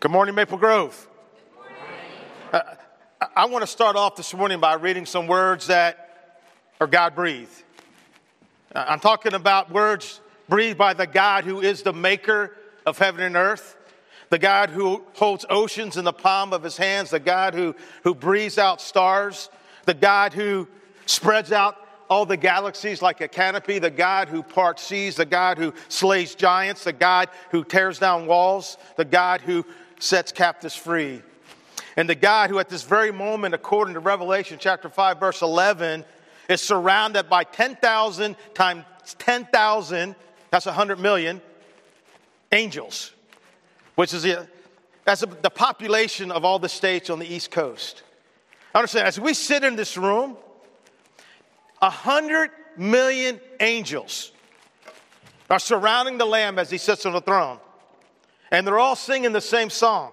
Good morning, Maple Grove. Uh, I want to start off this morning by reading some words that are God breathed. Uh, I'm talking about words breathed by the God who is the maker of heaven and earth, the God who holds oceans in the palm of his hands, the God who, who breathes out stars, the God who spreads out all the galaxies like a canopy, the God who parts seas, the God who slays giants, the God who tears down walls, the God who sets captives free. And the God who, at this very moment, according to Revelation chapter 5, verse 11, is surrounded by 10,000 times 10,000, that's 100 million, angels, which is the, that's the population of all the states on the East Coast. Understand, as we sit in this room, 100 million angels are surrounding the Lamb as he sits on the throne. And they're all singing the same song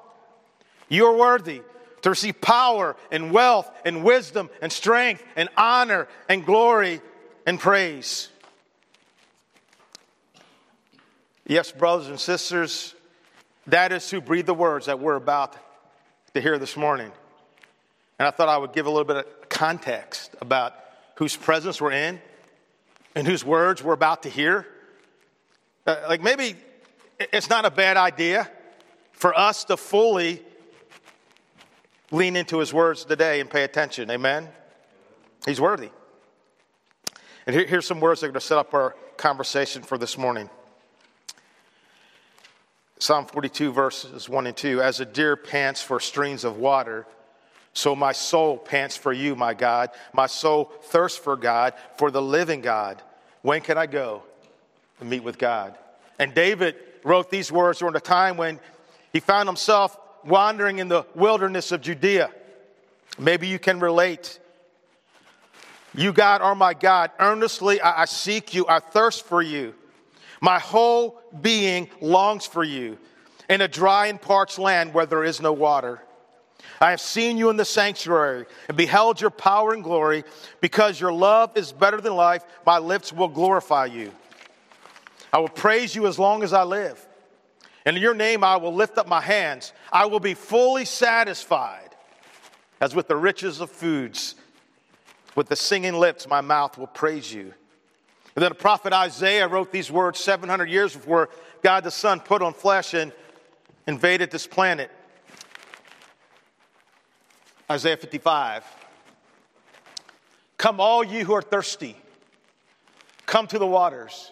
You are worthy to receive power and wealth and wisdom and strength and honor and glory and praise. Yes, brothers and sisters, that is who breathed the words that we're about to hear this morning. And I thought I would give a little bit of context about whose presence we're in and whose words we're about to hear. Uh, like maybe it's not a bad idea for us to fully lean into his words today and pay attention. Amen? He's worthy. And here, here's some words that are going to set up our conversation for this morning. Psalm 42, verses 1 and 2. As a deer pants for streams of water, so my soul pants for you, my God. My soul thirsts for God, for the living God. When can I go and meet with God? And David wrote these words during a time when he found himself wandering in the wilderness of Judea. Maybe you can relate. You, God, are my God. Earnestly I, I seek you. I thirst for you. My whole being longs for you in a dry and parched land where there is no water. I have seen you in the sanctuary and beheld your power and glory. Because your love is better than life, my lips will glorify you. I will praise you as long as I live. And in your name I will lift up my hands. I will be fully satisfied as with the riches of foods. With the singing lips, my mouth will praise you. And then the prophet Isaiah wrote these words 700 years before God the Son put on flesh and invaded this planet. Isaiah 55. Come, all you who are thirsty, come to the waters.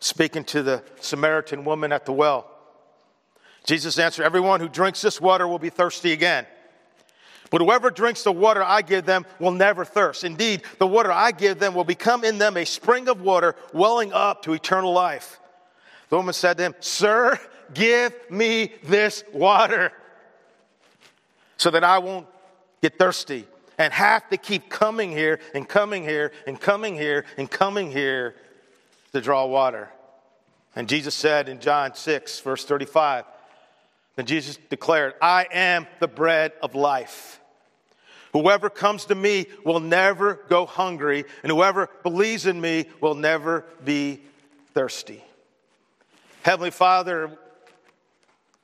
speaking to the Samaritan woman at the well. Jesus answered, Everyone who drinks this water will be thirsty again. But whoever drinks the water I give them will never thirst. Indeed, the water I give them will become in them a spring of water welling up to eternal life. The woman said to him, Sir, give me this water so that I won't get thirsty and have to keep coming here and coming here and coming here and coming here to draw water. And Jesus said in John 6, verse 35, then Jesus declared, I am the bread of life. Whoever comes to me will never go hungry, and whoever believes in me will never be thirsty. Heavenly Father,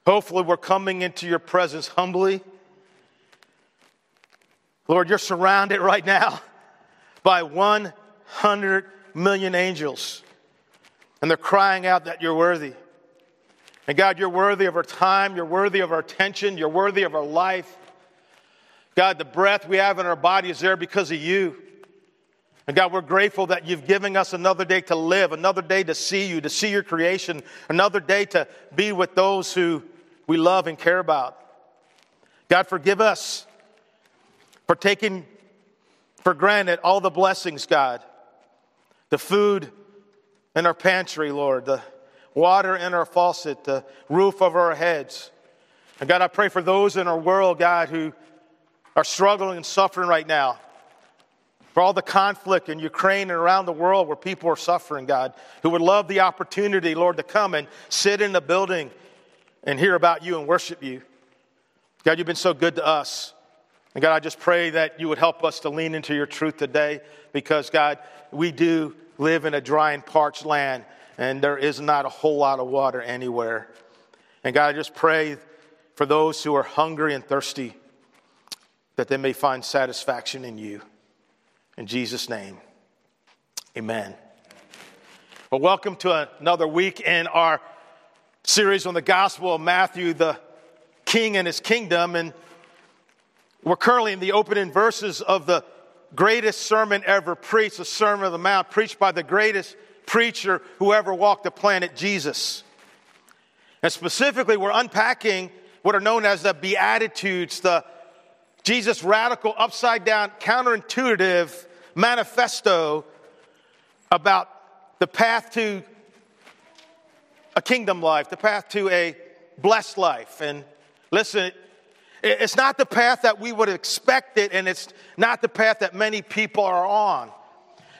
hopefully we're coming into your presence humbly. Lord, you're surrounded right now by 100 million angels and they're crying out that you're worthy. And God, you're worthy of our time, you're worthy of our attention, you're worthy of our life. God, the breath we have in our body is there because of you. And God, we're grateful that you've given us another day to live, another day to see you, to see your creation, another day to be with those who we love and care about. God, forgive us for taking for granted all the blessings, God. The food, in our pantry, Lord, the water in our faucet, the roof over our heads. And God, I pray for those in our world, God, who are struggling and suffering right now. For all the conflict in Ukraine and around the world where people are suffering, God, who would love the opportunity, Lord, to come and sit in the building and hear about you and worship you. God, you've been so good to us. And God, I just pray that you would help us to lean into your truth today because, God, we do live in a dry and parched land and there is not a whole lot of water anywhere. And God, I just pray for those who are hungry and thirsty that they may find satisfaction in you. In Jesus' name, amen. Well, welcome to another week in our series on the Gospel of Matthew, the King and his kingdom. And we're currently in the opening verses of the greatest sermon ever preached, the Sermon of the Mount, preached by the greatest preacher who ever walked the planet, Jesus. And specifically, we're unpacking what are known as the Beatitudes, the Jesus' radical, upside down, counterintuitive manifesto about the path to a kingdom life, the path to a blessed life. And listen, it's not the path that we would expect it, and it's not the path that many people are on.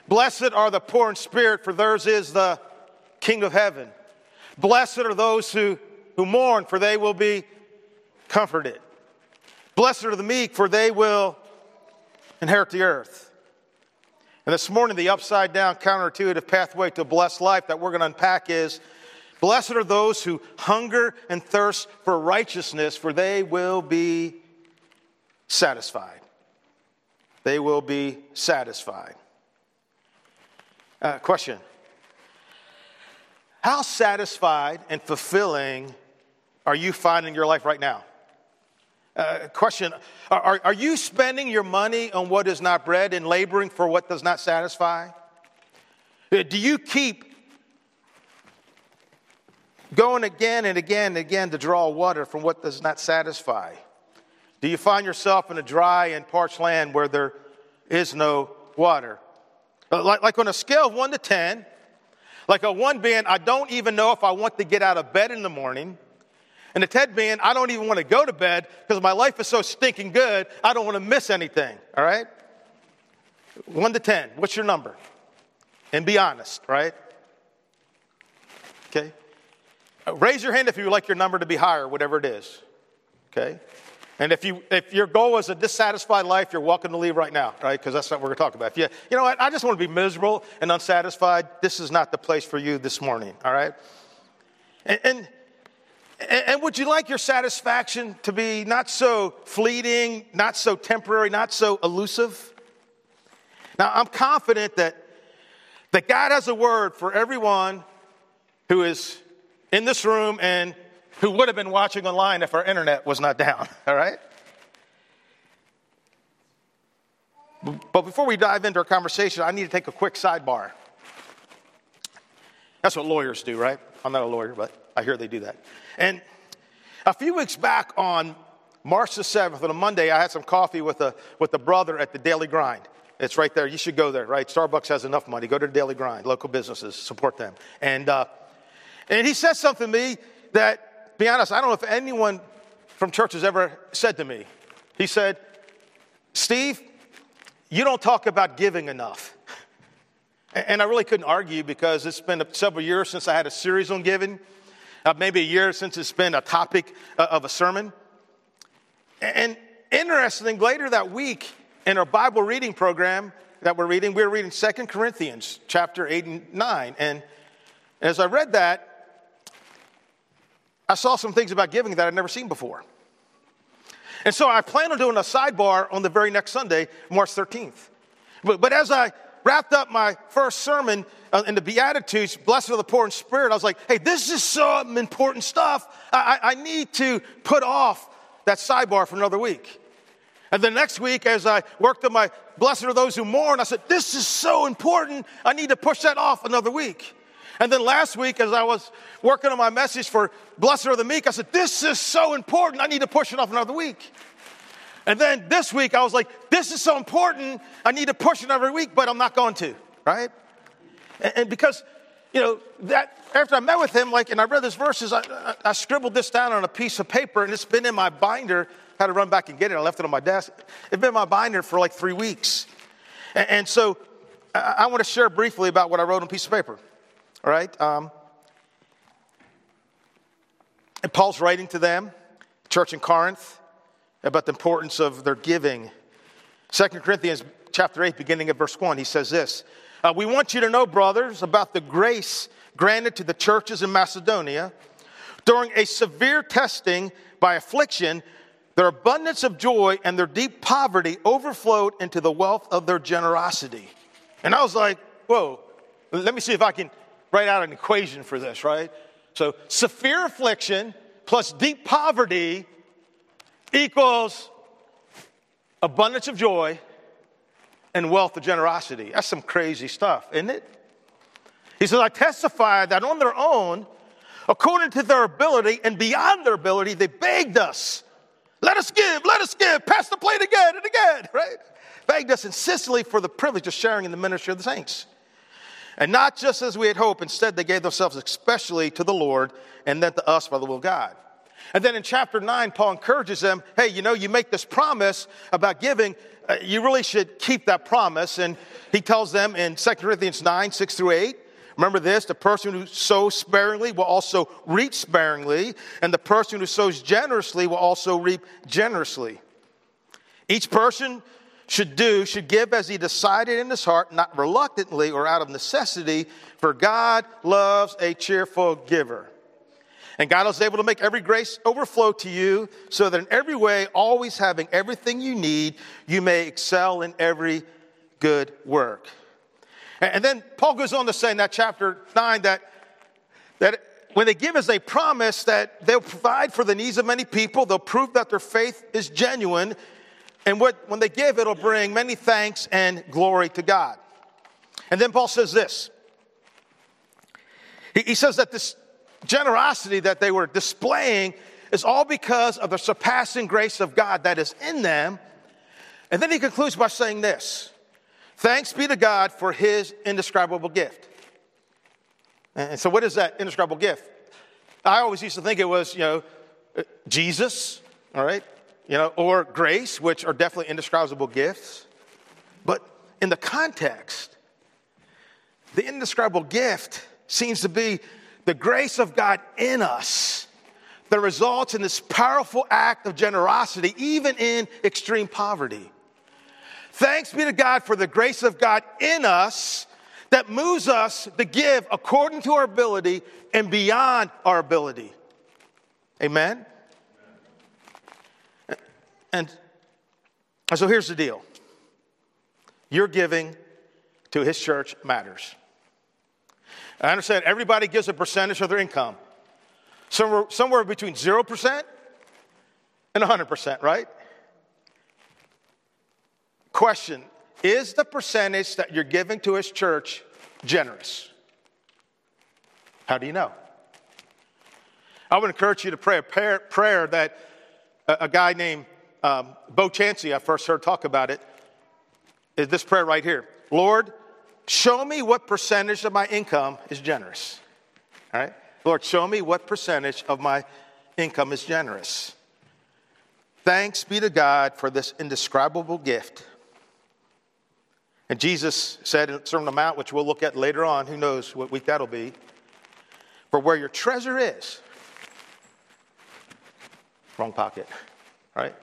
Blessed are the poor in spirit, for theirs is the King of heaven. Blessed are those who, who mourn, for they will be comforted. Blessed are the meek, for they will inherit the earth. And this morning, the upside down counterintuitive pathway to blessed life that we're going to unpack is Blessed are those who hunger and thirst for righteousness, for they will be satisfied. They will be satisfied. Uh, question How satisfied and fulfilling are you finding your life right now? Uh, question are, are you spending your money on what is not bread and laboring for what does not satisfy? Uh, do you keep going again and again and again to draw water from what does not satisfy? Do you find yourself in a dry and parched land where there is no water? Uh, like, like on a scale of 1 to 10, like a 1 being, I don't even know if I want to get out of bed in the morning. And a 10 being, I don't even want to go to bed because my life is so stinking good, I don't want to miss anything, all right? 1 to 10, what's your number? And be honest, right? Okay? Raise your hand if you would like your number to be higher, whatever it is. Okay? And if, you, if your goal is a dissatisfied life, you're welcome to leave right now, right? Because that's not what we're going to talk about. If you, you know what? I just want to be miserable and unsatisfied. This is not the place for you this morning, all right? And, and, and would you like your satisfaction to be not so fleeting, not so temporary, not so elusive? Now, I'm confident that, that God has a word for everyone who is in this room and who would have been watching online if our internet was not down, all right? But before we dive into our conversation, I need to take a quick sidebar. That's what lawyers do, right? I'm not a lawyer, but I hear they do that. And a few weeks back on March the 7th, on a Monday, I had some coffee with a, with a brother at the Daily Grind. It's right there. You should go there, right? Starbucks has enough money. Go to the Daily Grind, local businesses, support them. And, uh, and he said something to me that be honest, I don't know if anyone from church has ever said to me. He said, Steve, you don't talk about giving enough. And I really couldn't argue because it's been several years since I had a series on giving, uh, maybe a year since it's been a topic uh, of a sermon. And interesting, later that week in our Bible reading program that we're reading, we were reading Second Corinthians chapter 8 and 9. And as I read that, I saw some things about giving that I'd never seen before. And so I plan on doing a sidebar on the very next Sunday, March 13th. But, but as I wrapped up my first sermon uh, in the Beatitudes, blessed are the poor in spirit, I was like, hey, this is some important stuff. I, I, I need to put off that sidebar for another week. And the next week, as I worked on my blessed are those who mourn, I said, this is so important. I need to push that off another week. And then last week, as I was working on my message for Blessed are the Meek, I said, This is so important. I need to push it off another week. And then this week, I was like, This is so important. I need to push it every week, but I'm not going to, right? And, and because, you know, that after I met with him, like, and I read this verses, I, I, I scribbled this down on a piece of paper, and it's been in my binder. I had to run back and get it. I left it on my desk. It's been in my binder for like three weeks. And, and so I, I, want to share briefly about what I wrote on a piece of paper. All right? Um, and Paul's writing to them, church in Corinth, about the importance of their giving. 2 Corinthians chapter 8, beginning at verse 1, he says this uh, We want you to know, brothers, about the grace granted to the churches in Macedonia. During a severe testing by affliction, their abundance of joy and their deep poverty overflowed into the wealth of their generosity. And I was like, whoa, let me see if I can write out an equation for this, right? So, severe affliction plus deep poverty equals abundance of joy and wealth of generosity. That's some crazy stuff, isn't it? He says, I testify that on their own, according to their ability and beyond their ability, they begged us. Let us give, let us give, pass the plate again and again, right? Begged us insistently for the privilege of sharing in the ministry of the saints. And not just as we had hoped, instead, they gave themselves especially to the Lord and then to us by the will of God. And then in chapter 9, Paul encourages them hey, you know, you make this promise about giving, uh, you really should keep that promise. And he tells them in 2 Corinthians 9, 6 through 8, Remember this the person who sows sparingly will also reap sparingly, and the person who sows generously will also reap generously. Each person should do, should give as he decided in his heart, not reluctantly or out of necessity, for God loves a cheerful giver. And God is able to make every grace overflow to you so that in every way, always having everything you need, you may excel in every good work. And then Paul goes on to say in that chapter 9 that, that when they give as they promise that they'll provide for the needs of many people, they'll prove that their faith is genuine, and what, when they give, it'll bring many thanks and glory to God. And then Paul says this. He, he says that this generosity that they were displaying is all because of the surpassing grace of God that is in them. And then he concludes by saying this Thanks be to God for his indescribable gift. And so, what is that indescribable gift? I always used to think it was, you know, uh, Jesus, all right, you know, or grace, which are definitely indescribable gifts. But in the context, the indescribable gift seems to be the grace of God in us that results in this powerful act of generosity, even in extreme poverty. Thanks be to God for the grace of God in us that moves us to give according to our ability and beyond our ability. Amen? And, so here's the deal your giving to his church matters. I understand everybody gives a percentage of their income, somewhere, somewhere between 0% and 100%, right? Question Is the percentage that you're giving to his church generous? How do you know? I would encourage you to pray a prayer, prayer that a, a, guy named um, Bo Chancey, I first heard talk about it, is this prayer right here Lord, show me what percentage of my income is generous. All right? Lord, show me what percentage of my income is generous. Thanks be to God for this indescribable gift. And Jesus said in Sermon on the Mount, which we'll look at later on, who knows what week that'll be, for where your treasure is, wrong pocket, right?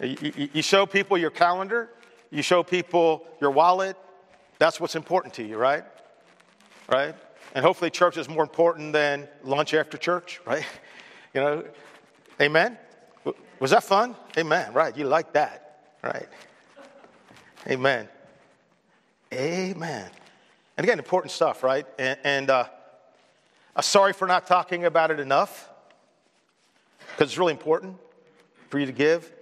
You, you, show people your calendar, you show people your wallet, that's what's important to you, right? Right? And hopefully, church is more important than lunch after church, right? You know, amen? Was that fun? Amen, right? You like that, right? Amen. Amen. And again, important stuff, right? And, and uh, I'm sorry for not talking about it enough because it's really important for you to give.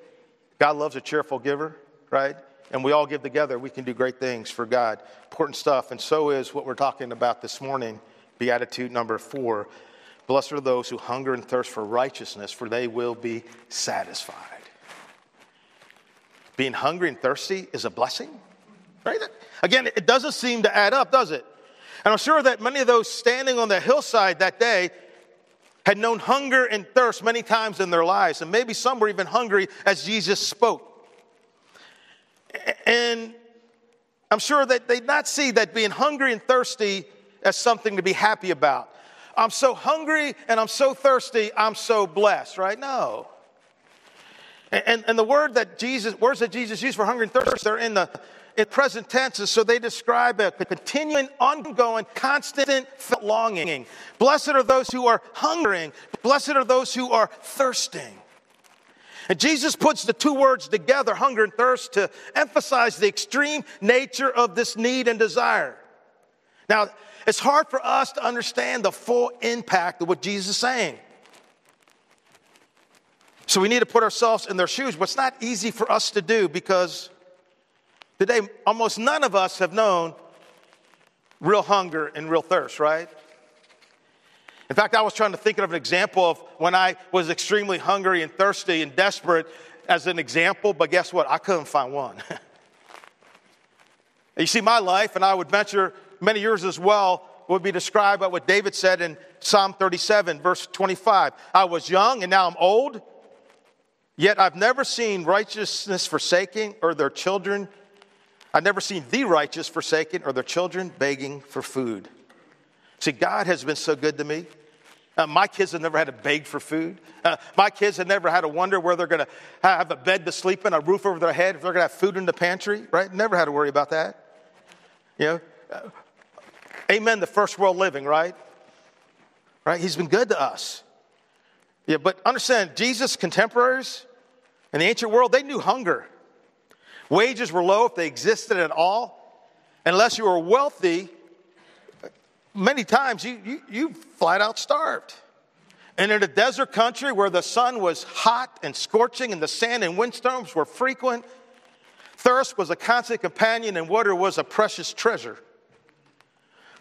God loves a cheerful giver, right? and we all give together, we can do great things for God. Important stuff. And so is what we're talking about this morning, Beatitude number four. Blessed are those who hunger and thirst for righteousness, for they will be satisfied. Being hungry and thirsty is a blessing, right? Again, it doesn't seem to add up, does it? And I'm sure that many of those standing on the hillside that day had known hunger and thirst many times in their lives, and maybe some were even hungry as Jesus spoke. And I'm sure that they not see that being hungry and thirsty as something to be happy about. I'm so hungry and I'm so thirsty, I'm so blessed, right? No. And, and the word that Jesus, words that Jesus used for hunger and thirst, they're in the in present tenses, so they describe a continuing, ongoing, constant longing. Blessed are those who are hungering. Blessed are those who are thirsting. And Jesus puts the two words together, hunger and thirst, to emphasize the extreme nature of this need and desire. Now, it's hard for us to understand the full impact of what Jesus is saying. So we need to put ourselves in their shoes, but it's not easy for us to do because today almost none of us have known real hunger and real thirst, right? In fact, I was trying to think of an example of when I was extremely hungry and thirsty and desperate as an example, but guess what? I couldn't find one. you see, my life, and I would venture many years as well, would be described by what David said in Psalm 37, verse 25. I was young and now I'm old, yet I've never seen righteousness forsaking or their children. I've never seen the righteous forsaken or their children begging for food. See, God has been so good to me. Uh, my kids have never had to beg for food. Uh, my kids have never had to wonder where they're going to have a bed to sleep in, a roof over their head, if they're going to have food in the pantry, right? Never had to worry about that. You know, uh, amen, the first world living, right? Right? He's been good to us. Yeah, but understand, Jesus' contemporaries in the ancient world, they knew hunger. Wages were low if they existed at all. Unless you were wealthy, many times you, you, you flat out starved. And in a desert country where the sun was hot and scorching and the sand and windstorms were frequent, thirst was a constant companion and water was a precious treasure.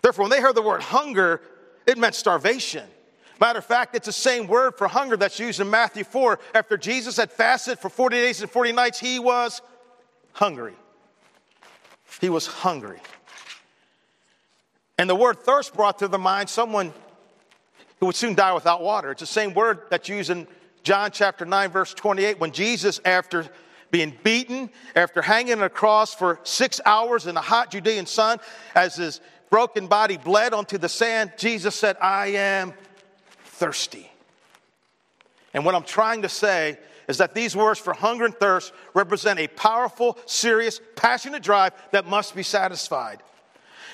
Therefore, when they heard the word hunger, it meant starvation. Matter of fact, it's the same word for hunger that's used in Matthew 4. After Jesus had fasted for 40 days and 40 nights, he was hungry. He was hungry. And the word thirst brought to the mind someone who would soon die without water. It's the same word that's used in John chapter 9, verse 28, when Jesus, after being beaten, after hanging on a cross for six hours in the hot Judean sun, as his broken body bled onto the sand, Jesus said, I am thirsty. And what I'm trying to say is that these words for hunger and thirst represent a powerful, serious, passionate drive that must be satisfied.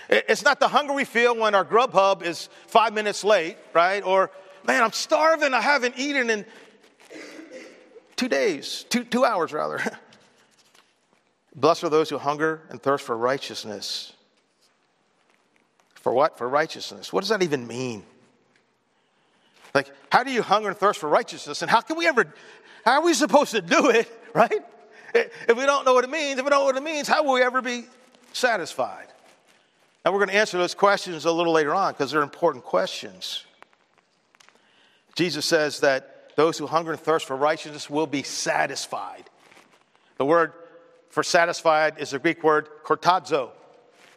It's not the hunger we feel when our Grubhub is five minutes late, right? Or, man, I'm starving, I haven't eaten in two days, two, two hours rather. Blessed are those who hunger and thirst for righteousness. For what? For righteousness. What does that even mean? Like, how do you hunger and thirst for righteousness? And how can we ever, how are we supposed to do it, right? If we don't know what it means, if we don't know what it means, how will we ever be satisfied? And we're going to answer those questions a little later on because they're important questions. Jesus says that those who hunger and thirst for righteousness will be satisfied. The word for satisfied is the Greek word cortazo.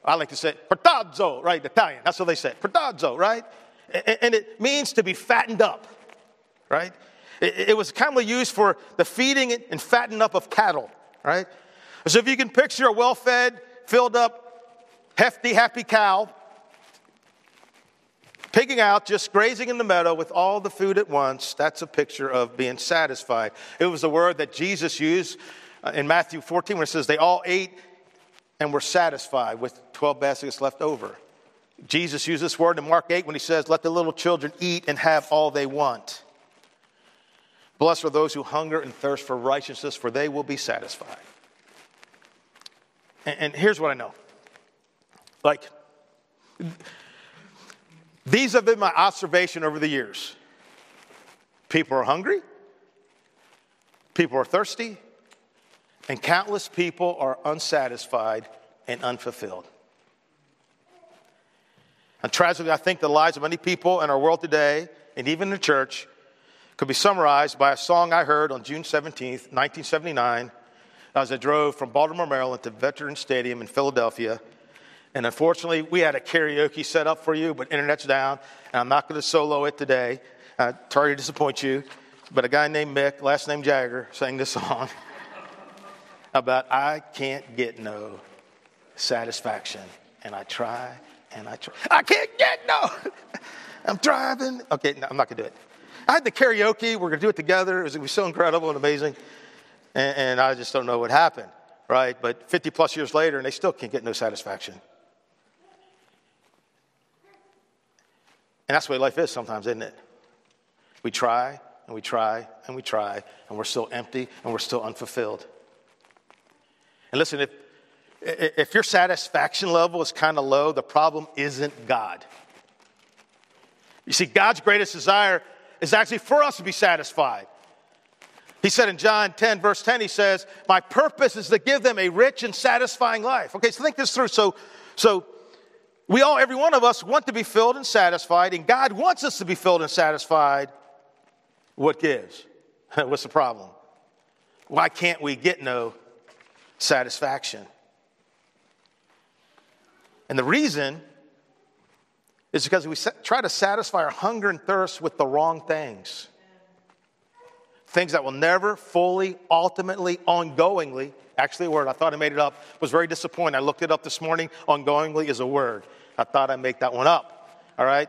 I like to say cortazo, right? Italian. That's what they say. Cortazo, right? And it means to be fattened up, right? It was commonly used for the feeding and fattening up of cattle, right? So if you can picture a well fed, filled up hefty, happy cow, pigging out, just grazing in the meadow with all the food at once. That's a picture of being satisfied. It was a word that Jesus used uh, in Matthew 14 when it says they all ate and were satisfied with 12 baskets left over. Jesus used this word in Mark 8 when he says, Let the little children eat and have all they want. Blessed are those who hunger and thirst for righteousness, for they will be satisfied. And, and here's what I know like, these have been my observation over the years. People are hungry, people are thirsty, and countless people are unsatisfied and unfulfilled. And tragically, I think the lives of many people in our world today, and even in the church, could be summarized by a song I heard on June 17th, 1979, as I drove from Baltimore, Maryland to Veterans Stadium in Philadelphia And unfortunately, we had a karaoke set up for you, but internet's down, and I'm not going to solo it today. Uh, sorry to disappoint you, but a guy named Mick, last name Jagger, sang this song about I can't get no satisfaction, and I try and I try. I can't get no. I'm driving. Okay, no, I'm not going to do it. I had the karaoke. We're going to do it together. It was so incredible and amazing. And, and I just don't know what happened, right? But 50 plus years later, and they still can't get no satisfaction. And that's the way life is sometimes, isn't it? We try and we try and we try, and we're still empty and we're still unfulfilled. And listen, if, if your satisfaction level is kind of low, the problem isn't God. You see, God's greatest desire is actually for us to be satisfied. He said in John 10, verse 10, he says, My purpose is to give them a rich and satisfying life. Okay, so think this through. So, so we all, every one of us, want to be filled and satisfied, and God wants us to be filled and satisfied. What gives? What's the problem? Why can't we get no satisfaction? And the reason is because we try to satisfy our hunger and thirst with the wrong things. Things that will never fully, ultimately, ongoingly, actually, a word, I thought I made it up, was very disappointed. I looked it up this morning. Ongoingly is a word. I thought I'd make that one up. All right?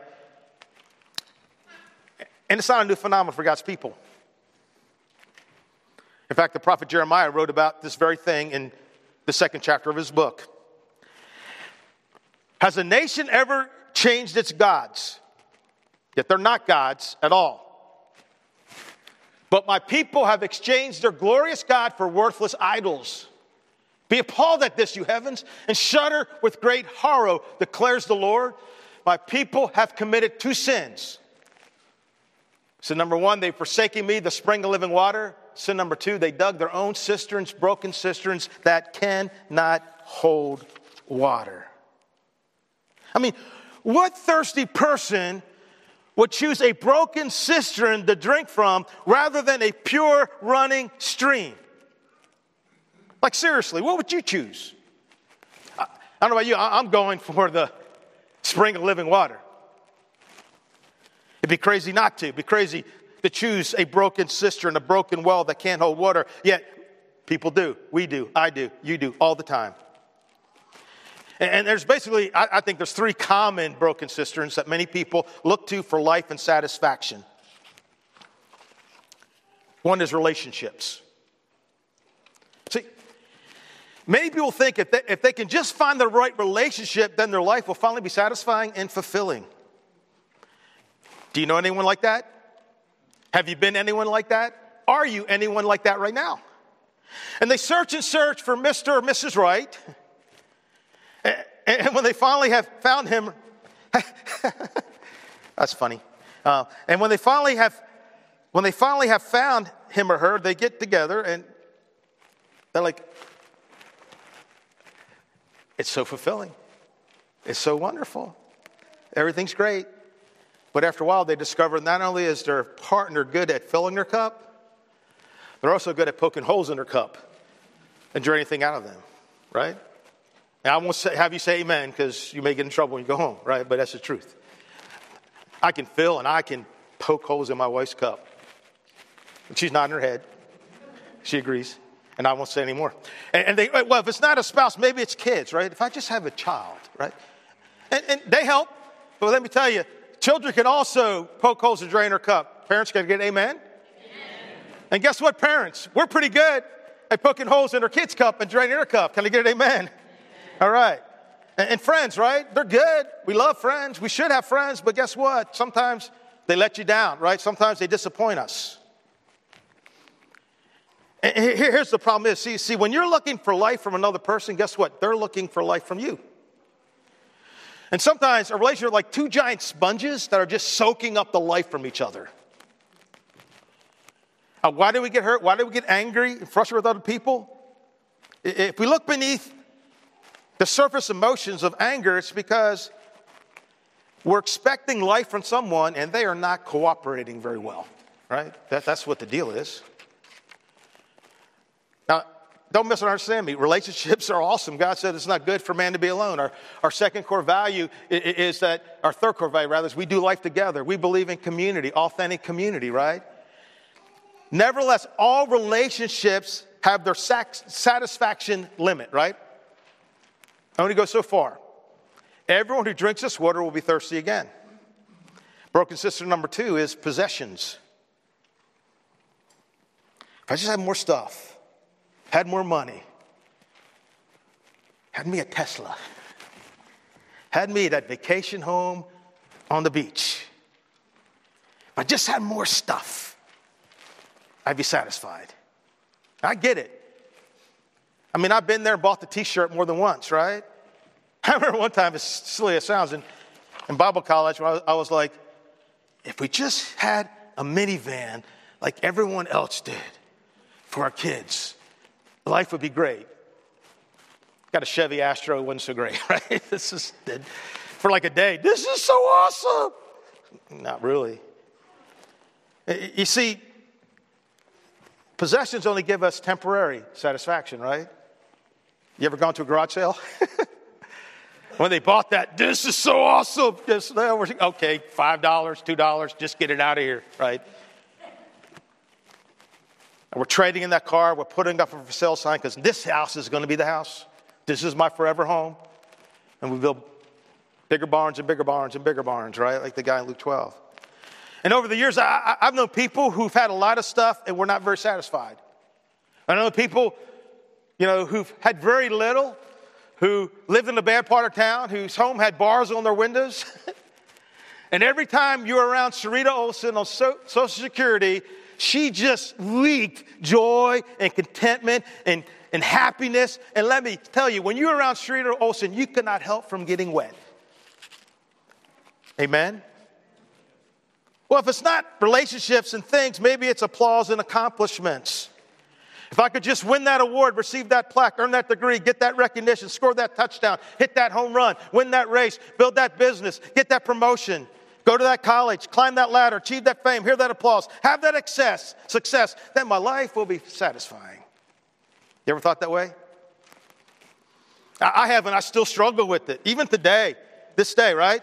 And it's not a new phenomenon for God's people. In fact, the prophet Jeremiah wrote about this very thing in the second chapter of his book. Has a nation ever changed its gods? Yet they're not gods at all. But my people have exchanged their glorious God for worthless idols. Be appalled at this, you heavens, and shudder with great horror, declares the Lord. My people have committed two sins. Sin number one, they've forsaken me, the spring of living water. Sin number two, they dug their own cisterns, broken cisterns that cannot hold water. I mean, what thirsty person would choose a broken cistern to drink from rather than a pure running stream? Like, seriously, what would you choose? I, I don't know about you, I, I'm going for the spring of living water. It'd be crazy not to. It'd be crazy to choose a broken cistern, a broken well that can't hold water. Yet, people do. We do. I do. You do all the time. And there's basically, I think there's three common broken cisterns that many people look to for life and satisfaction. One is relationships. See, many people think if they, if they can just find the right relationship, then their life will finally be satisfying and fulfilling. Do you know anyone like that? Have you been anyone like that? Are you anyone like that right now? And they search and search for Mr. or Mrs. Right. And when they finally have found him, that's funny. Uh, and when they finally have, when they finally have found him or her, they get together and they're like, it's so fulfilling. It's so wonderful. Everything's great. But after a while, they discover not only is their partner good at filling their cup, they're also good at poking holes in their cup and draw anything out of them, right? And I won't say, have you say amen because you may get in trouble when you go home, right? But that's the truth. I can fill and I can poke holes in my wife's cup. And she's nodding her head. She agrees. And I won't say anymore. And, and they, well, if it's not a spouse, maybe it's kids, right? If I just have a child, right? And, and they help. But let me tell you, children can also poke holes and drain their cup. Parents can get amen? amen. And guess what, parents? We're pretty good at poking holes in our kids' cup and draining their cup. Can I get an amen? All right. And, and friends, right? They're good. We love friends. We should have friends, but guess what? Sometimes they let you down, right? Sometimes they disappoint us. And here's the problem is see, see, when you're looking for life from another person, guess what? They're looking for life from you. And sometimes a relationship like two giant sponges that are just soaking up the life from each other. Uh, why do we get hurt? Why do we get angry and frustrated with other people? If we look beneath the surface emotions of anger, it's because we're expecting life from someone and they are not cooperating very well, right? That, that's what the deal is. Now, don't misunderstand me. Relationships are awesome. God said it's not good for man to be alone. Our, our second core value is that, our third core value rather, is we do life together. We believe in community, authentic community, right? Nevertheless, all relationships have their satisfaction limit, right? I only go so far. Everyone who drinks this water will be thirsty again. Broken cistern number two is possessions. If I just had more stuff, had more money, had me a Tesla, had me that vacation home on the beach, if I just had more stuff, I'd be satisfied. I get it. I mean, I've been there and bought the t shirt more than once, right? I remember one time, as silly as it sounds, in, in Bible college, I was, I was like, if we just had a minivan like everyone else did, for our kids. Life would be great. Got a Chevy Astro, it wasn't so great, right? This is for like a day. This is so awesome. Not really. You see, possessions only give us temporary satisfaction, right? You ever gone to a garage sale? when they bought that, this is so awesome. Just, okay, $5, $2, just get it out of here, right? And we're trading in that car. We're putting up a for sale sign because this house is going to be the house. This is my forever home. And we build bigger barns and bigger barns and bigger barns, right? Like the guy in Luke 12. And over the years, I, have known people who've had a lot of stuff and were not very satisfied. I know people, you know, who've had very little, who lived in a bad part of town, whose home had bars on their windows. and every time you're around Sarita Olson on so- Social Security, she just leaked joy and contentment and, and happiness. And let me tell you, when you're around Sarita Olson, you cannot help from getting wet. Amen? Well, if it's not relationships and things, maybe it's applause and accomplishments. If I could just win that award, receive that plaque, earn that degree, get that recognition, score that touchdown, hit that home run, win that race, build that business, get that promotion, go to that college, climb that ladder, achieve that fame, hear that applause, have that success, success, then my life will be satisfying. You ever thought that way? I haven't. I still struggle with it, even today, this day, right?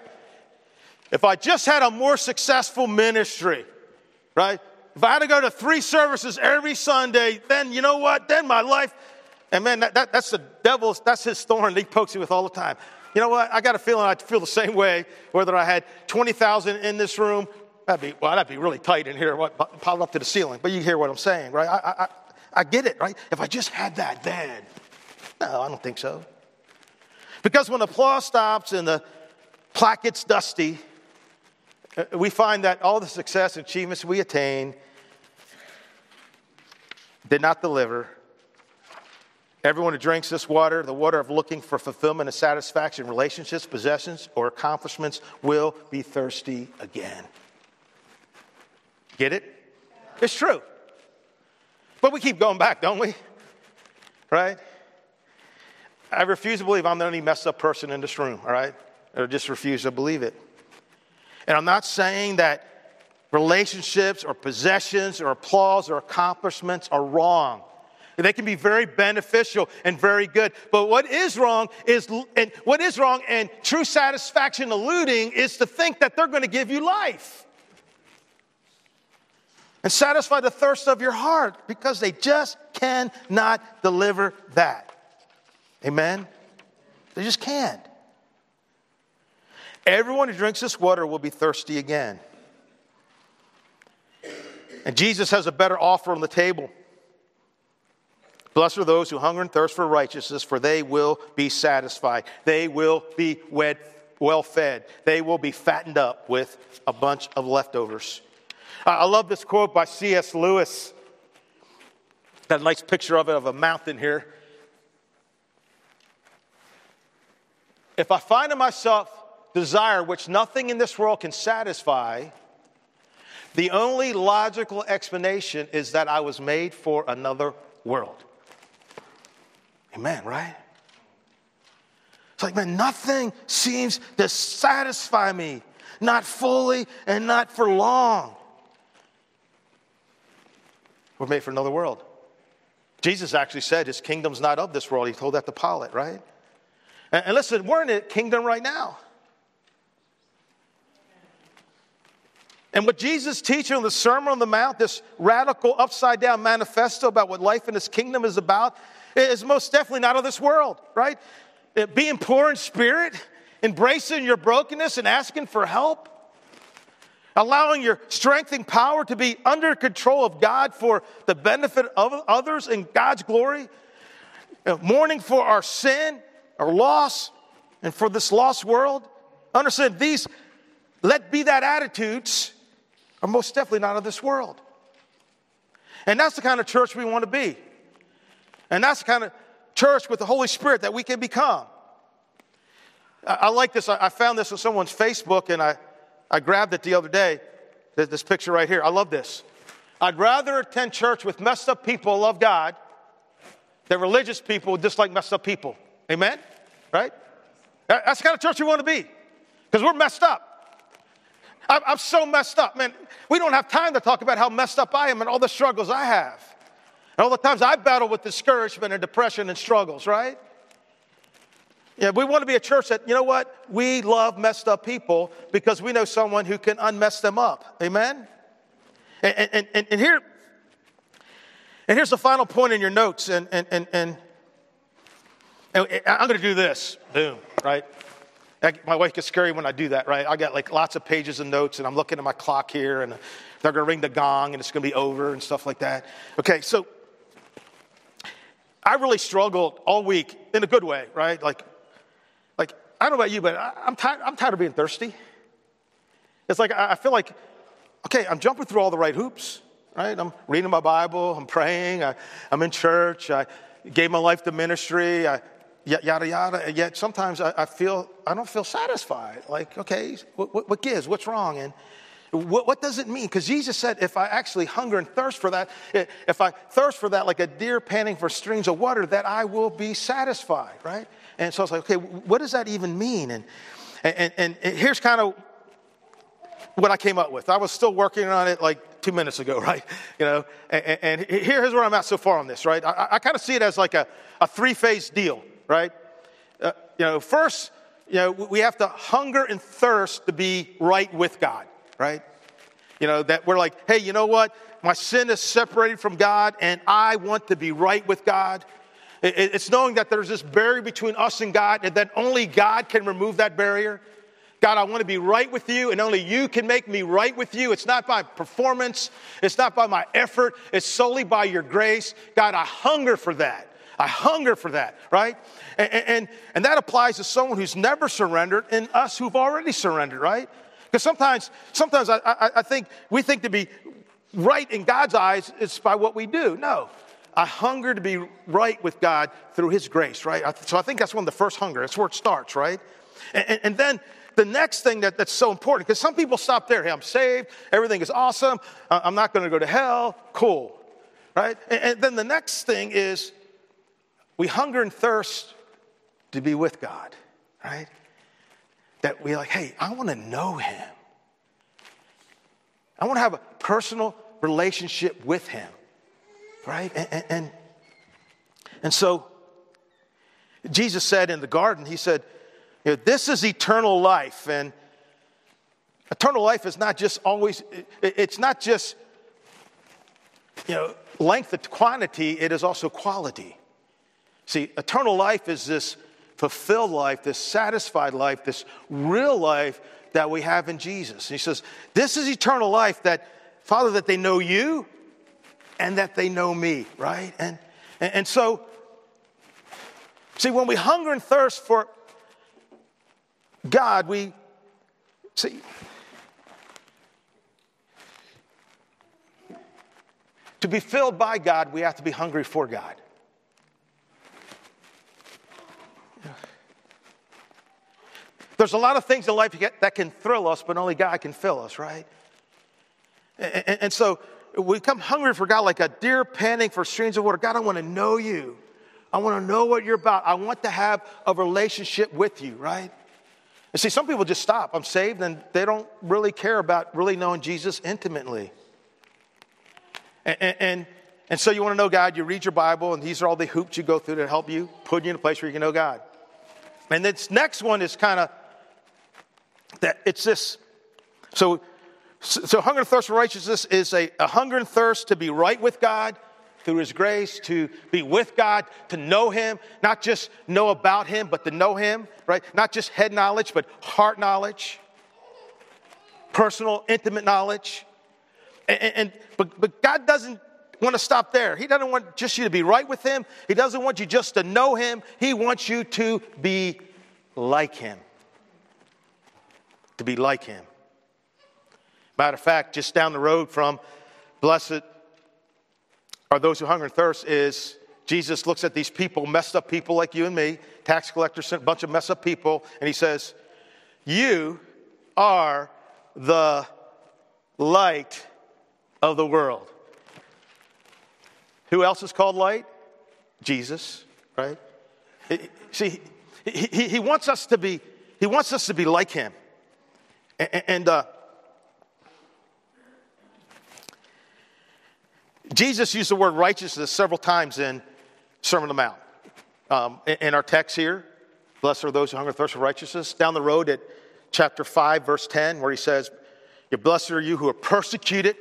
If I just had a more successful ministry, right? If I had to go to three services every Sunday, then you know what? Then my life, and man, that, that, that's the devil's, that's his thorn he pokes me with all the time. You know what? I got a feeling I'd feel the same way whether I had 20,000 in this room. That'd be, well, that'd be really tight in here, what, piled up to the ceiling. But you hear what I'm saying, right? I, I, I get it, right? If I just had that, then. No, I don't think so. Because when applause stops and the plaque gets dusty, Uh, we find that all the success and achievements we attain did not deliver Everyone who drinks this water, the water of looking for fulfillment and satisfaction, relationships, possessions, or accomplishments, will be thirsty again. Get it? It's true. But we keep going back, don't we? Right? I refuse to believe I'm the only messed up person in this room, all right? I just refuse to believe it. And I'm not saying that relationships or possessions or applause or accomplishments are wrong. They can be very beneficial and very good. But what is wrong is, and what is wrong and true satisfaction eluding is to think that they're going to give you life and satisfy the thirst of your heart because they just cannot deliver that. Amen? They just can't. Everyone who drinks this water will be thirsty again. And Jesus has a better offer on the table. Blessed are those who hunger and thirst for righteousness, for they will be satisfied. They will be well fed. They will be fattened up with a bunch of leftovers. I love this quote by C.S. Lewis. Got a nice picture of it of a mountain here. If I find in myself desire which nothing in this world can satisfy, the only logical explanation is that I was made for another world. Amen, right? It's like, man, nothing seems to satisfy me, not fully and not for long. We're made for another world. Jesus actually said his kingdom's not of this world. He told that to Pilate, right? And, listen, we're in a kingdom right now. And what Jesus teaching on the Sermon on the Mount, this radical upside down manifesto about what life in his kingdom is about, is most definitely not of this world, right? Being poor in spirit, embracing your brokenness and asking for help, allowing your strength and power to be under control of God for the benefit of others and God's glory, mourning for our sin, our loss, and for this lost world. Understand these, let be that attitudes are most definitely not of this world. And that's the kind of church we want to be. And that's the kind of church with the Holy Spirit that we can become. I, I like this. I, I, found this on someone's Facebook and I, I grabbed it the other day. This picture right here. I love this. I'd rather attend church with messed up people who love God than religious people who dislike messed up people. Amen? Right? That's the kind of church we want to be because we're messed up. I'm so messed up, man. We don't have time to talk about how messed up I am and all the struggles I have. And all the times I battle with discouragement and depression and struggles, right? Yeah, we want to be a church that, you know what? We love messed up people because we know someone who can unmess them up. Amen? And, and, and, and here, and here's the final point in your notes, and, and, and, and, and I'm going to do this. Boom, right? My wife gets scary when I do that, right? I got like lots of pages of notes, and I'm looking at my clock here, and they're going to ring the gong, and it's going to be over, and stuff like that. Okay, so I really struggled all week in a good way, right? Like, like I don't know about you, but I, am tired. I'm tired of being thirsty. It's like I, I feel like, okay, I'm jumping through all the right hoops, right? I'm reading my Bible, I'm praying, I, am in church, I gave my life to ministry, I yada yada. And yet sometimes I, I, feel I don't feel satisfied. Like, okay, what, what, gives? What's wrong? And what, what does it mean? Because Jesus said, if I actually hunger and thirst for that, eh, if I thirst for that like a deer panting for streams of water, that I will be satisfied, right? And so I was like, okay, what does that even mean? And and, and, and here's kind of what I came up with. I was still working on it like two minutes ago, right? You know, and, and here's where I'm at so far on this, right? I, I kind of see it as like a, a three phase deal right? Uh, you know, first, you know, we have to hunger and thirst to be right with God, right? You know, that we're like, hey, you know what? My sin is separated from God and I want to be right with God. It's knowing that there's this barrier between us and God and that only God can remove that barrier. God, I want to be right with you, and only you can make me right with you. It's not by performance, it's not by my effort, it's solely by your grace. God, I hunger for that. I hunger for that, right? And, and, and that applies to someone who's never surrendered and us who've already surrendered, right? Because sometimes, sometimes I, I, I think we think to be right in God's eyes is by what we do. No. I hunger to be right with God through His grace, right? So I think that's one of the first hunger. That's where it starts, right? And, and then the next thing that, that's so important, because some people stop there. Hey, I'm saved. Everything is awesome. I'm not going to go to hell. Cool, right? And, and then the next thing is we hunger and thirst to be with God, right? That we're like, hey, I want to know Him. I want to have a personal relationship with Him, right? And, and, and, and so Jesus said in the garden, He said, you know, This is eternal life. And eternal life is not just always, it's not just, you know, length of quantity, it is also quality. See, eternal life is this fulfilled life, this satisfied life, this real life that we have in Jesus. And he says, This is eternal life that, Father, that they know you and that they know me, right? And, and, and so, see, when we hunger and thirst for God, we see. To be filled by God, we have to be hungry for God. There's a lot of things in life that can thrill us, but only God can fill us, right? And, and so we come hungry for God like a deer panting for streams of water. God, I want to know you. I want to know what you're about. I want to have a relationship with you, right? And see, some people just stop. I'm saved, and they don't really care about really knowing Jesus intimately. And, and, And so you want to know God, you read your Bible, and these are all the hoops you go through to help you put you in a place where you can know God. And this next one is kind of that it's this. So, so hunger and thirst for righteousness is a, a hunger and thirst to be right with God through His grace, to be with God, to know Him, not just know about Him, but to know Him, right? Not just head knowledge, but heart knowledge, personal, intimate knowledge. And, and but, but God doesn't want to stop there. He doesn't want just you to be right with Him. He doesn't want you just to know Him. He wants you to be like Him. To be like Him. Matter of fact, just down the road from blessed are those who hunger and thirst is Jesus looks at these people, messed up people like you and me, tax collectors, a bunch of messed up people, and he says, You are the light of the world. Who else is called light? Jesus, right? See, he, he, he wants us to be, he wants us to be like him. And, uh, Jesus used the word righteousness several times in Sermon on the Mount. Um, in, in, our text here, blessed are those who hunger and thirst for righteousness. Down the road at chapter 5, verse 10, where he says, Blessed are you who are persecuted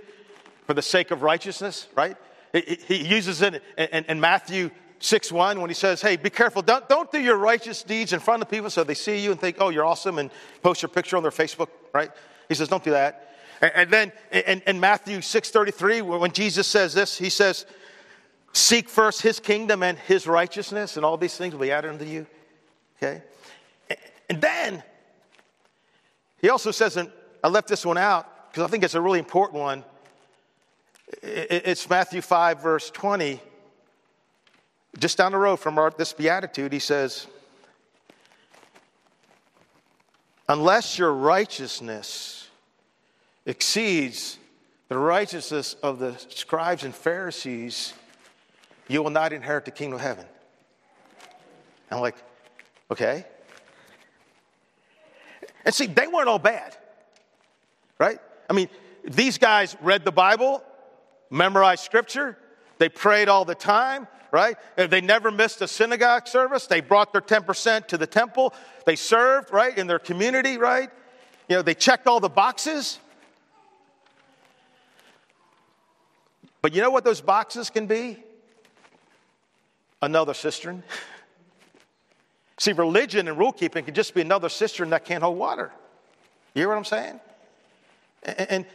for the sake of righteousness, right? He uses it in Matthew 6 1 when he says, Hey, be careful. Don't, don't do your righteous deeds in front of people so they see you and think, Oh, you're awesome, and post your picture on their Facebook, right? He says, Don't do that. And then in, in Matthew 6.33, when Jesus says this, he says, Seek first his kingdom and his righteousness, and all these things will be added unto you. Okay? And then he also says, and I left this one out because I think it's a really important one. It's Matthew 5, verse 20. Just down the road from our, this beatitude, he says, Unless your righteousness exceeds the righteousness of the scribes and Pharisees, you will not inherit the kingdom of heaven. I'm like, okay. And see, they weren't all bad, right? I mean, these guys read the Bible, memorized scripture, they prayed all the time, right? Uh, they never missed a synagogue service. They brought their 10% to the temple. They served, right, in their community, right? You know, they checked all the boxes. But you know what those boxes can be? Another cistern. See, religion and rule keeping can just be another cistern that can't hold water. You hear what I'm saying? And, and,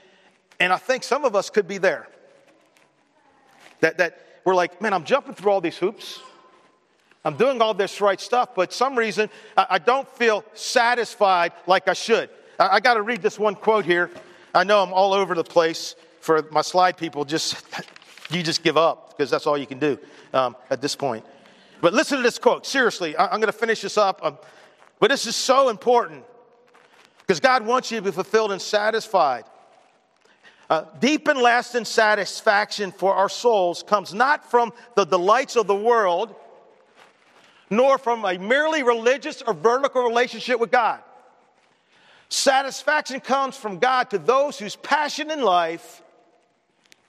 and I think some of us could be there. That, that we're like, man, I'm jumping through all these hoops. I'm doing all this right stuff, but some reason I, don't feel satisfied like I should. I, I got to read this one quote here. I know I'm all over the place, for my slide people, just you just give up because that's all you can do um, at this point. But listen to this quote. Seriously, I, am going to finish this up. Um, but this is so important because God wants you to be fulfilled and satisfied. Uh, deep and lasting satisfaction for our souls comes not from the delights of the world, nor from a merely religious or vertical relationship with God. Satisfaction comes from God to those whose passion in life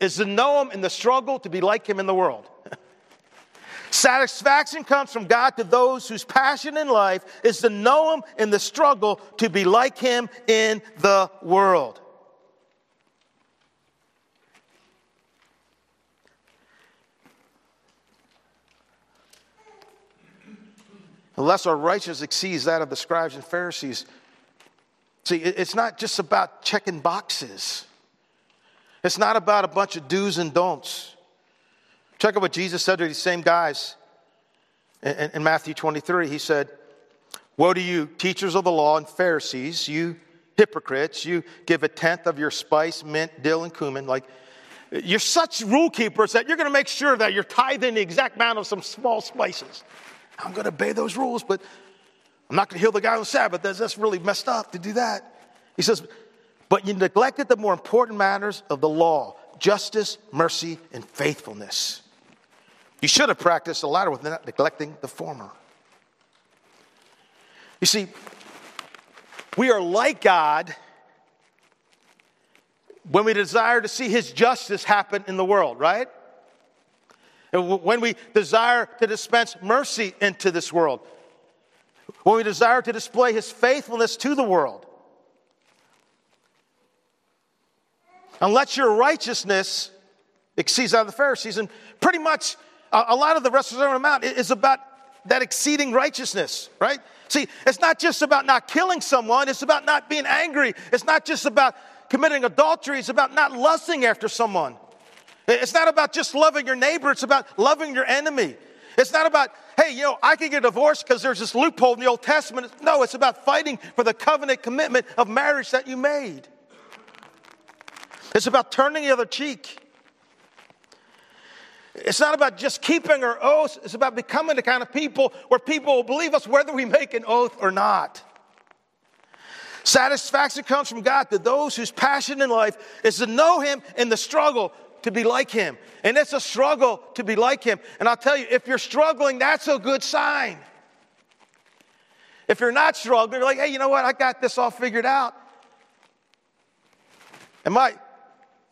is to know Him in the struggle to be like Him in the world. Satisfaction comes from God to those whose passion in life is to know Him in the struggle to be like Him in the world. Unless our righteousness exceeds that of the scribes and Pharisees. See, it's not just about checking boxes. It's not about a bunch of do's and don'ts. Check out what Jesus said to these same guys in, Matthew 23. He said, Woe to you, teachers of the law and Pharisees, you hypocrites, you give a tenth of your spice, mint, dill, and cumin. Like, you're such rule keepers that you're going to make sure that you're tithing the exact amount of some small spices. I'm going to obey those rules, but I'm not going to heal the guy on the Sabbath. That's, that's really messed up to do that. He says, but you neglected the more important matters of the law justice, mercy, and faithfulness. You should have practiced the latter without neglecting the former. You see, we are like God when we desire to see His justice happen in the world, right? When we desire to dispense mercy into this world, when we desire to display his faithfulness to the world. And let your righteousness exceeds out of the Pharisees. And pretty much a, lot of the rest of the Mount is about that exceeding righteousness, right? See, it's not just about not killing someone, it's about not being angry. It's not just about committing adultery, it's about not lusting after someone. It's not about just loving your neighbor, it's about loving your enemy. It's not about, hey, you know, I can get divorced because there's this loophole in the Old Testament. No, it's about fighting for the covenant commitment of marriage that you made. It's about turning the other cheek. It's not about just keeping our oaths, it's about becoming the kind of people where people will believe us whether we make an oath or not. Satisfaction comes from God to those whose passion in life is to know Him in the struggle to be like him. And it's a struggle to be like him. And I'll tell you, if you're struggling, that's a good sign. If you're not struggling, you're like, hey, you know what? I got this all figured out. And my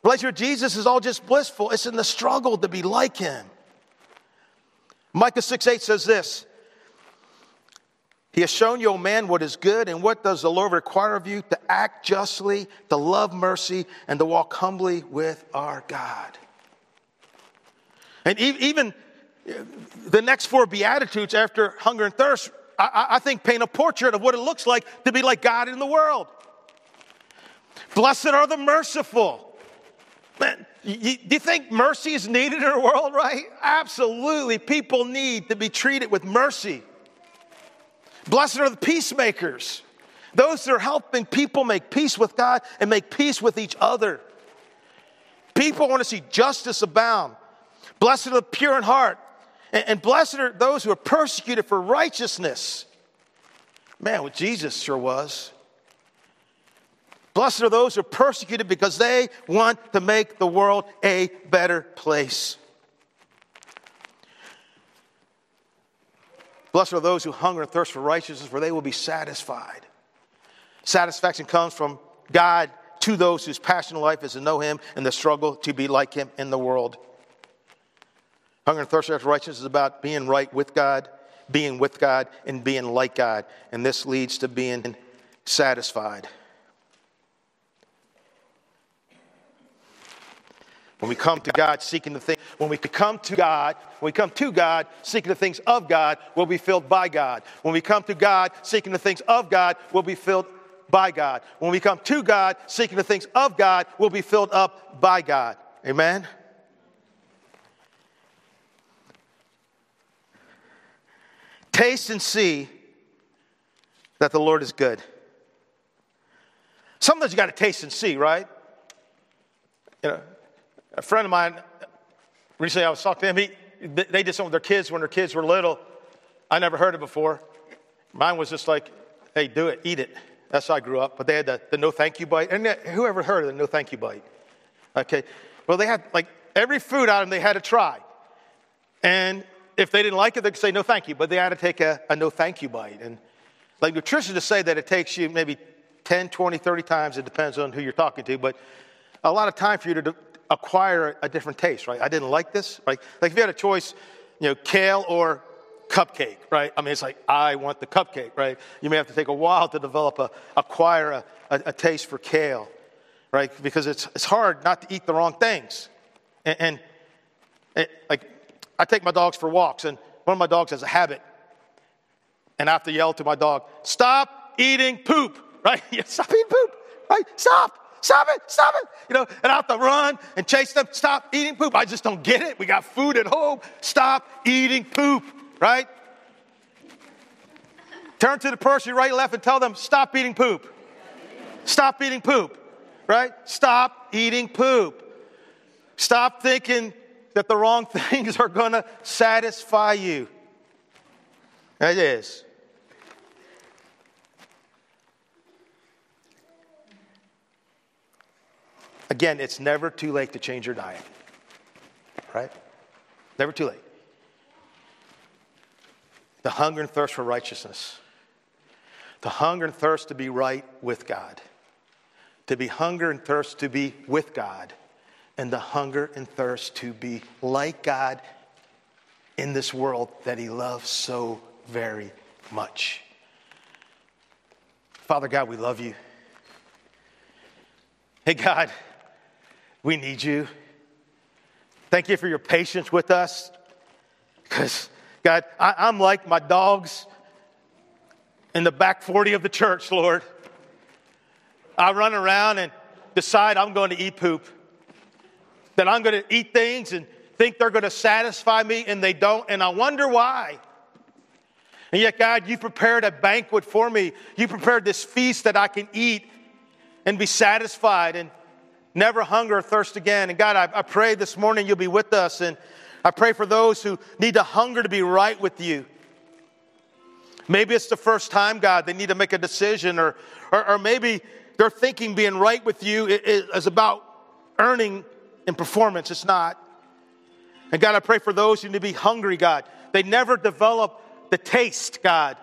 relationship with Jesus is all just blissful. It's in the struggle to be like him. Micah 6 8 says this he has shown you, O man, what is good, and what does the Lord require of you? To act justly, to love mercy, and to walk humbly with our God. And even uh, the next four Beatitudes after hunger and thirst, I, think, paint a portrait of what it looks like to be like God in the world. Blessed are the merciful. Man, do you think mercy is needed in our world, right? Absolutely. People need to be treated with mercy. Blessed are the peacemakers, those that are helping people make peace with God and make peace with each other. People want to see justice abound. Blessed are the pure in heart, and, blessed are those who are persecuted for righteousness. Man, what Jesus sure was. Blessed are those who are persecuted because they want to make the world a better place. Blessed are those who hunger and thirst for righteousness, for they will be satisfied. Satisfaction comes from God to those whose passion in life is to know Him and the struggle to be like Him in the world. Hunger and thirst after righteousness is about being right with God, being with God, and being like God. And this leads to being satisfied. When we come to God seeking the things, when we come to God, when we come to God seeking the things of God, we'll be filled by God. When we come to God seeking the things of God, we'll be filled by God. When we come to God seeking the things of God, we'll be filled up by God. Amen? Taste and see that the Lord is good. Sometimes you got to taste and see, right? You know, a friend of mine, recently I was talking to him, he, they did something with their kids when their kids were little. I never heard it before. Mine was just like, hey, do it, eat it. That's how I grew up. But they had the, the no thank you bite. And uh, whoever heard of the no thank you bite? Okay. Well, they had like every food item they had to try. And if they didn't like it, they could say no thank you. But they had to take a, a no thank you bite. And like nutritionists say that it takes you maybe 10, 20, 30 times. It depends on who you're talking to. But a lot of time for you to acquire a different taste, right? I didn't like this, right? Like if you had a choice, you know, kale or cupcake, right? I mean, it's like, I want the cupcake, right? You may have to take a while to develop a, acquire a, a, a taste for kale, right? Because it's, it's hard not to eat the wrong things. And, and it, like, I take my dogs for walks, and one of my dogs has a habit. And I have to yell to my dog, stop eating poop, right? stop eating poop, right? Stop. Stop it, stop it. You know, and I have to run and chase them. Stop eating poop. I just don't get it. We got food at home. Stop eating poop, right? Turn to the person right left and tell them, stop eating poop. Stop eating poop, right? Stop eating poop. Stop thinking that the wrong things are going to satisfy you. It is. Again, it's never too late to change your diet, right? Never too late. The hunger and thirst for righteousness, the hunger and thirst to be right with God, to be hunger and thirst to be with God, and the hunger and thirst to be like God in this world that he loves so very much. Father God, we love you. Hey, God, we need you. Thank you for your patience with us. Because, God, I, am like my dogs in the back 40 of the church, Lord. I run around and decide I'm going to eat poop, that I'm going to eat things and think they're going to satisfy me, and they don't, and I wonder why. And yet, God, you prepared a banquet for me. You prepared this feast that I can eat and be satisfied and never hunger or thirst again. And God, I, I pray this morning you'll be with us. And I pray for those who need to hunger to be right with you. Maybe it's the first time, God, they need to make a decision, or, or, or maybe they're thinking being right with you is about earning and performance. It's not. And God, I pray for those who need to be hungry, God. They never develop the taste, God.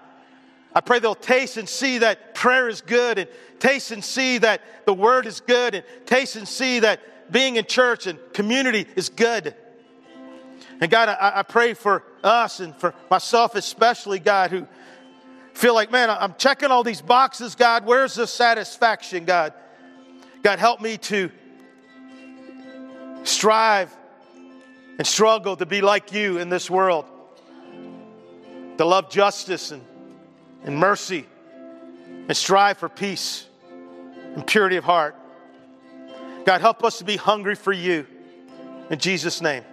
I pray they'll taste and see that prayer is good, and taste and see that the word is good, and taste and see that being in church and community is good. And God, I, I pray for us and for myself especially, God, who feel like, man, I'm checking all these boxes, God. Where's the satisfaction, God? God, help me to strive and struggle to be like you in this world, to love justice and, and mercy, and strive for peace and purity of heart. God, help us to be hungry for you. In Jesus' name.